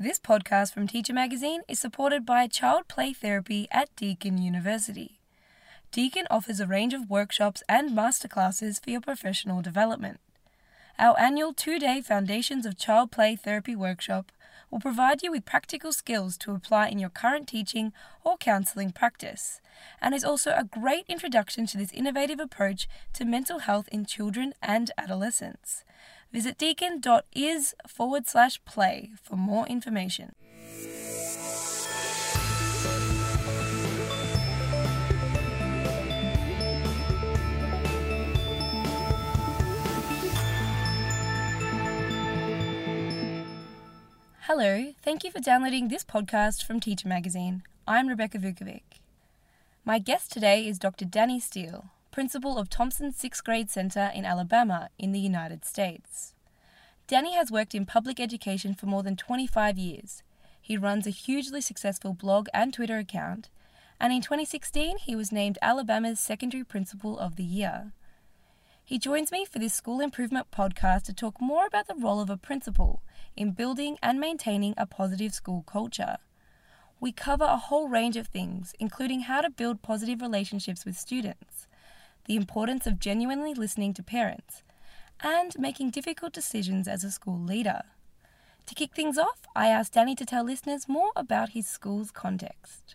This podcast from Teacher Magazine is supported by Child Play Therapy at Deakin University. Deakin offers a range of workshops and masterclasses for your professional development. Our annual two day Foundations of Child Play Therapy workshop will provide you with practical skills to apply in your current teaching or counselling practice, and is also a great introduction to this innovative approach to mental health in children and adolescents. Visit deakin.is forward slash play for more information. Hello, thank you for downloading this podcast from Teacher Magazine. I'm Rebecca Vukovic. My guest today is Dr. Danny Steele, principal of Thompson Sixth Grade Center in Alabama in the United States. Danny has worked in public education for more than 25 years. He runs a hugely successful blog and Twitter account, and in 2016 he was named Alabama's Secondary Principal of the Year. He joins me for this school improvement podcast to talk more about the role of a principal in building and maintaining a positive school culture. We cover a whole range of things, including how to build positive relationships with students, the importance of genuinely listening to parents, and making difficult decisions as a school leader. To kick things off, I asked Danny to tell listeners more about his school's context.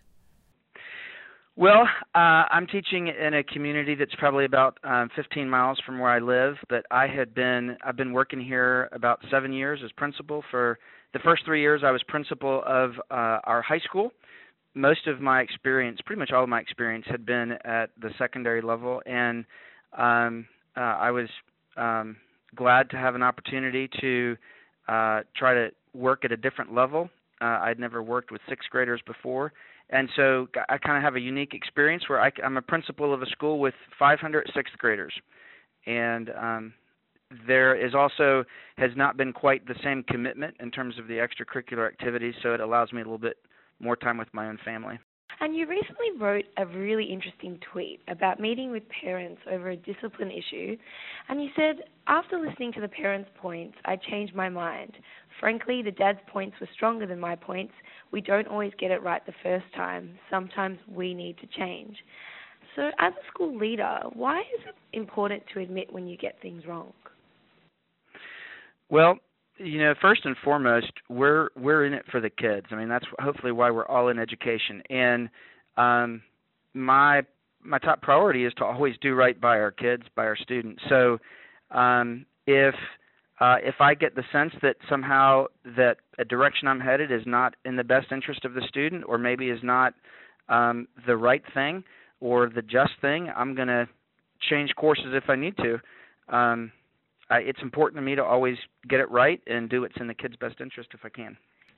Well, uh, I'm teaching in a community that's probably about um, 15 miles from where I live, but I had been I've been working here about seven years as principal. For the first three years, I was principal of uh, our high school, most of my experience, pretty much all of my experience, had been at the secondary level, and um, uh, I was um, glad to have an opportunity to uh, try to work at a different level. Uh, I'd never worked with sixth graders before, and so I kind of have a unique experience where I, I'm a principal of a school with 500 sixth graders, and um, there is also has not been quite the same commitment in terms of the extracurricular activities, so it allows me a little bit more time with my own family. And you recently wrote a really interesting tweet about meeting with parents over a discipline issue. And you said, After listening to the parents' points, I changed my mind. Frankly, the dad's points were stronger than my points. We don't always get it right the first time. Sometimes we need to change. So, as a school leader, why is it important to admit when you get things wrong? Well, you know, first and foremost, we're we're in it for the kids. I mean, that's hopefully why we're all in education. And um, my my top priority is to always do right by our kids, by our students. So um, if uh, if I get the sense that somehow that a direction I'm headed is not in the best interest of the student, or maybe is not um, the right thing or the just thing, I'm going to change courses if I need to. Um, uh, it's important to me to always get it right and do what's in the kid's best interest if I can.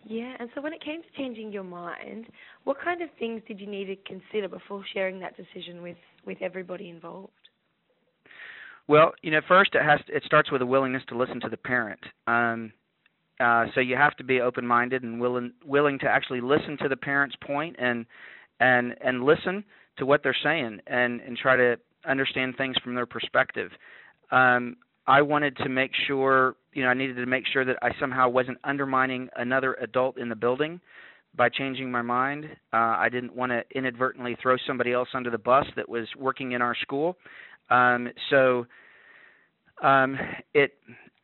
Yeah, and so when it came to changing your mind, what kind of things did you need to consider before sharing that decision with, with everybody involved? Well, you know, first it has to, it starts with a willingness to listen to the parent. Um, uh, so you have to be open-minded and willing willing to actually listen to the parent's point and and and listen to what they're saying and and try to understand things from their perspective. Um, I wanted to make sure, you know, I needed to make sure that I somehow wasn't undermining another adult in the building by changing my mind. Uh, I didn't want to inadvertently throw somebody else under the bus that was working in our school. Um, so um, it,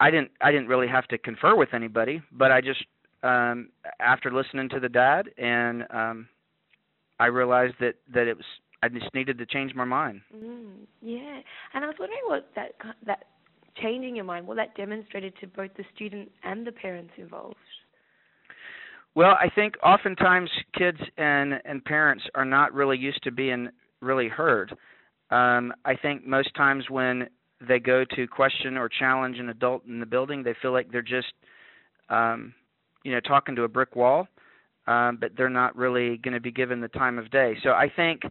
I didn't, I didn't really have to confer with anybody, but I just, um, after listening to the dad, and um, I realized that that it was, I just needed to change my mind. Mm, yeah, and I was wondering what that that changing your mind, what that demonstrated to both the student and the parents involved? Well, I think oftentimes kids and and parents are not really used to being really heard. Um, I think most times when they go to question or challenge an adult in the building, they feel like they're just, um, you know, talking to a brick wall, um, but they're not really going to be given the time of day. So I think,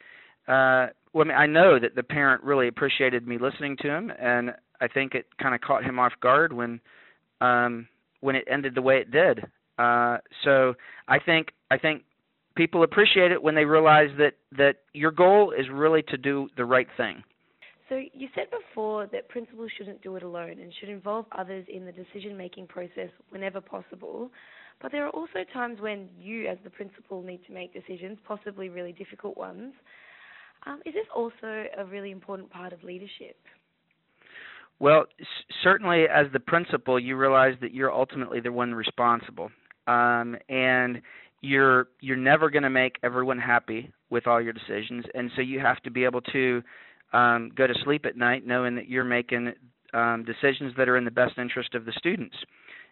uh, well, I, mean, I know that the parent really appreciated me listening to him, and I think it kind of caught him off guard when um, when it ended the way it did. Uh, so I think I think people appreciate it when they realize that that your goal is really to do the right thing. So you said before that principals shouldn't do it alone and should involve others in the decision-making process whenever possible. But there are also times when you, as the principal, need to make decisions, possibly really difficult ones. Um, is this also a really important part of leadership? Well, certainly as the principal, you realize that you're ultimately the one responsible, um, and you're you're never going to make everyone happy with all your decisions, and so you have to be able to um, go to sleep at night knowing that you're making um, decisions that are in the best interest of the students.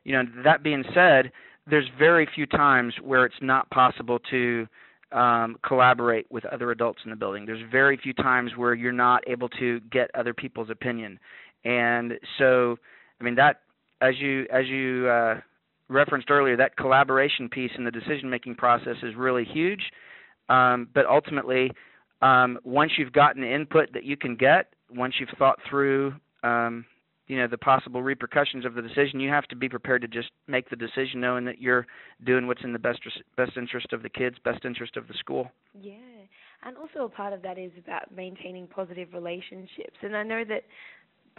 You know, that being said, there's very few times where it's not possible to um, collaborate with other adults in the building. There's very few times where you're not able to get other people's opinion, and so I mean that as you as you uh, referenced earlier, that collaboration piece in the decision making process is really huge. Um, but ultimately, um, once you've gotten the input that you can get, once you've thought through, um, you know, the possible repercussions of the decision, you have to be prepared to just make the decision, knowing that you're doing what's in the best best interest of the kids, best interest of the school. Yeah, and also a part of that is about maintaining positive relationships. And I know that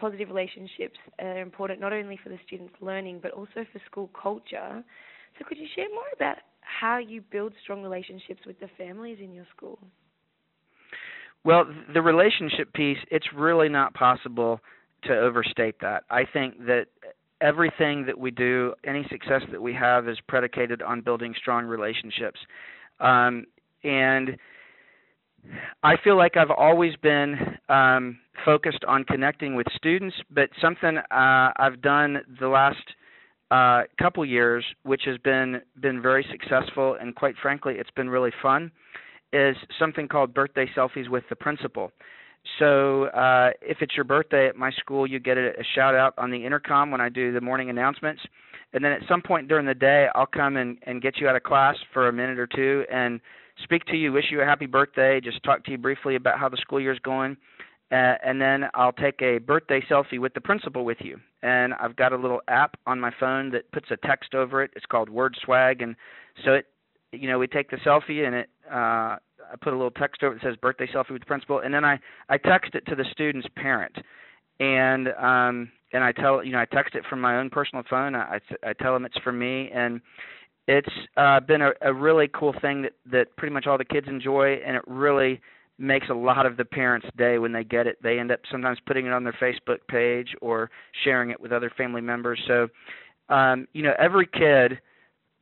positive relationships are important not only for the students' learning but also for school culture. So, could you share more about how you build strong relationships with the families in your school? Well, the relationship piece, it's really not possible to overstate that. I think that everything that we do, any success that we have, is predicated on building strong relationships. Um, and I feel like I've always been um, focused on connecting with students, but something uh, I've done the last uh, couple years, which has been been very successful, and quite frankly, it's been really fun is something called birthday selfies with the principal. So uh, if it's your birthday at my school, you get a, a shout out on the intercom when I do the morning announcements. And then at some point during the day, I'll come and, and get you out of class for a minute or two and speak to you, wish you a happy birthday, just talk to you briefly about how the school year is going. Uh, and then I'll take a birthday selfie with the principal with you. And I've got a little app on my phone that puts a text over it. It's called Word Swag, and so it you know, we take the selfie and it uh I put a little text over it that says birthday selfie with the principal and then I I text it to the student's parent. And um and I tell you know I text it from my own personal phone. I I, I tell them it's from me and it's uh been a, a really cool thing that that pretty much all the kids enjoy and it really makes a lot of the parents day when they get it they end up sometimes putting it on their facebook page or sharing it with other family members so um you know every kid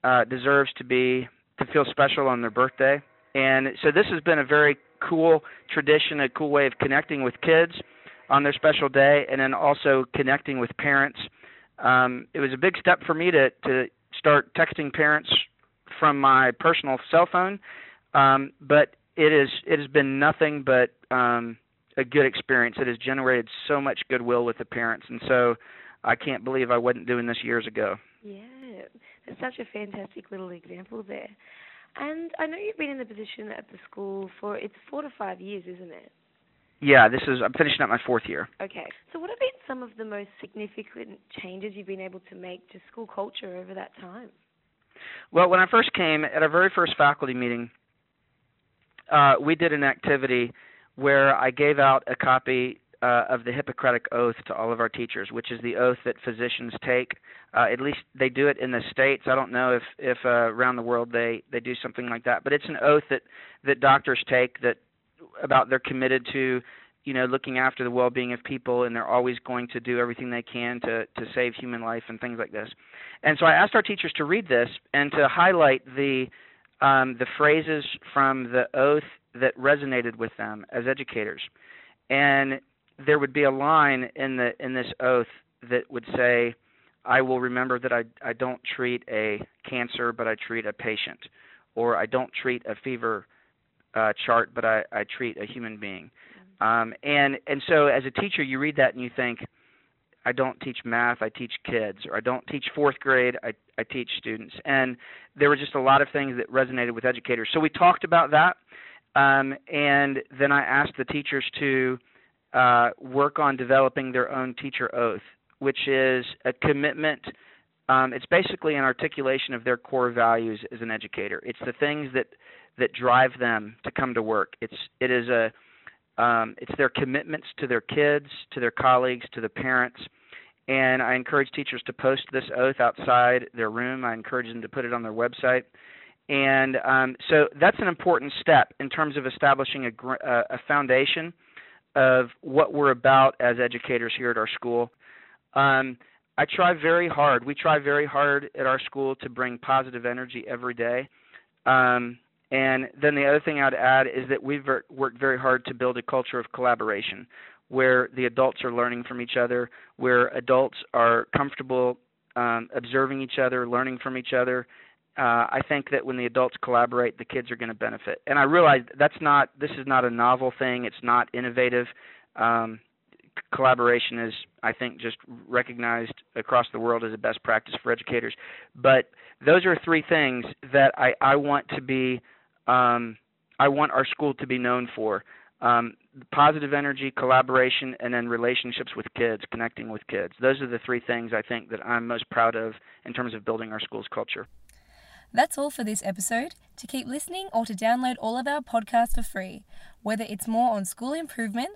uh deserves to be to feel special on their birthday. And so this has been a very cool tradition, a cool way of connecting with kids on their special day, and then also connecting with parents. Um, it was a big step for me to to start texting parents from my personal cell phone, um, but it is it has been nothing but um, a good experience. It has generated so much goodwill with the parents, and so I can't believe I wasn't doing this years ago. Yeah, that's such a fantastic little example there. And I know you've been in the position at the school for it's four to five years, isn't it? Yeah, this is I'm finishing up my fourth year. Okay. So what have been some of the most significant changes you've been able to make to school culture over that time? Well, when I first came at our very first faculty meeting, uh, we did an activity where I gave out a copy uh, of the Hippocratic Oath to all of our teachers, which is the oath that physicians take. Uh, at least they do it in the states. I don't know if if uh, around the world they they do something like that, but it's an oath that that doctors take that about they're committed to you know looking after the well-being of people and they're always going to do everything they can to to save human life and things like this. And so I asked our teachers to read this and to highlight the um, the phrases from the oath that resonated with them as educators. And there would be a line in the in this oath that would say, "I will remember that I I don't treat a cancer, but I treat a patient, or I don't treat a fever uh, chart, but I I treat a human being." Mm-hmm. Um, and and so as a teacher, you read that and you think, I don't teach math, I teach kids, or I don't teach fourth grade, I, I teach students. And there were just a lot of things that resonated with educators. So we talked about that, um, and then I asked the teachers to uh, work on developing their own teacher oath, which is a commitment. Um, it's basically an articulation of their core values as an educator. It's the things that that drive them to come to work. It's it is a Um, it's their commitments to their kids, to their colleagues, to the parents. And I encourage teachers to post this oath outside their room. I encourage them to put it on their website. And um, so that's an important step in terms of establishing a, a foundation of what we're about as educators here at our school. Um, I try very hard. We try very hard at our school to bring positive energy every day. Um, and then the other thing I'd add is that we've worked very hard to build a culture of collaboration where the adults are learning from each other, where adults are comfortable um, observing each other, learning from each other. Uh, I think that when the adults collaborate, the kids are going to benefit. And I realize that's not this is not a novel thing. It's not innovative. Um, collaboration is, I think, just recognized across the world as a best practice for educators. But those are three things that I, I want to be, um, I want our school to be known for. Um, positive energy, collaboration, and then relationships with kids, connecting with kids. Those are the three things I think that I'm most proud of in terms of building our school's culture. That's all for this episode. To keep listening or to download all of our podcasts for free, whether it's more on school improvement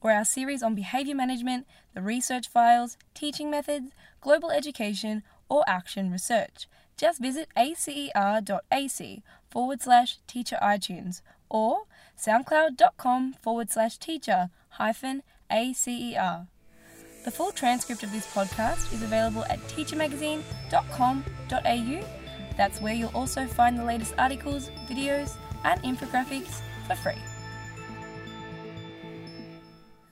or our series on behaviour management, the research files, teaching methods, global education, or action research, just visit acer.ac forward slash teacher iTunes or soundcloud.com forward slash teacher hyphen ACER. The full transcript of this podcast is available at teachermagazine.com.au. That's where you'll also find the latest articles, videos, and infographics for free.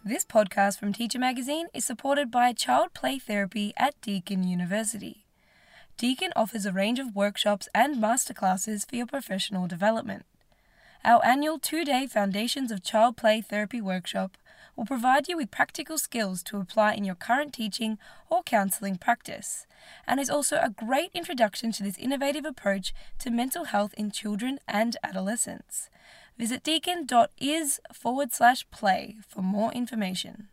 This podcast from Teacher Magazine is supported by Child Play Therapy at Deakin University. Deakin offers a range of workshops and masterclasses for your professional development. Our annual two day Foundations of Child Play Therapy workshop will provide you with practical skills to apply in your current teaching or counselling practice, and is also a great introduction to this innovative approach to mental health in children and adolescents. Visit deakin.is forward slash play for more information.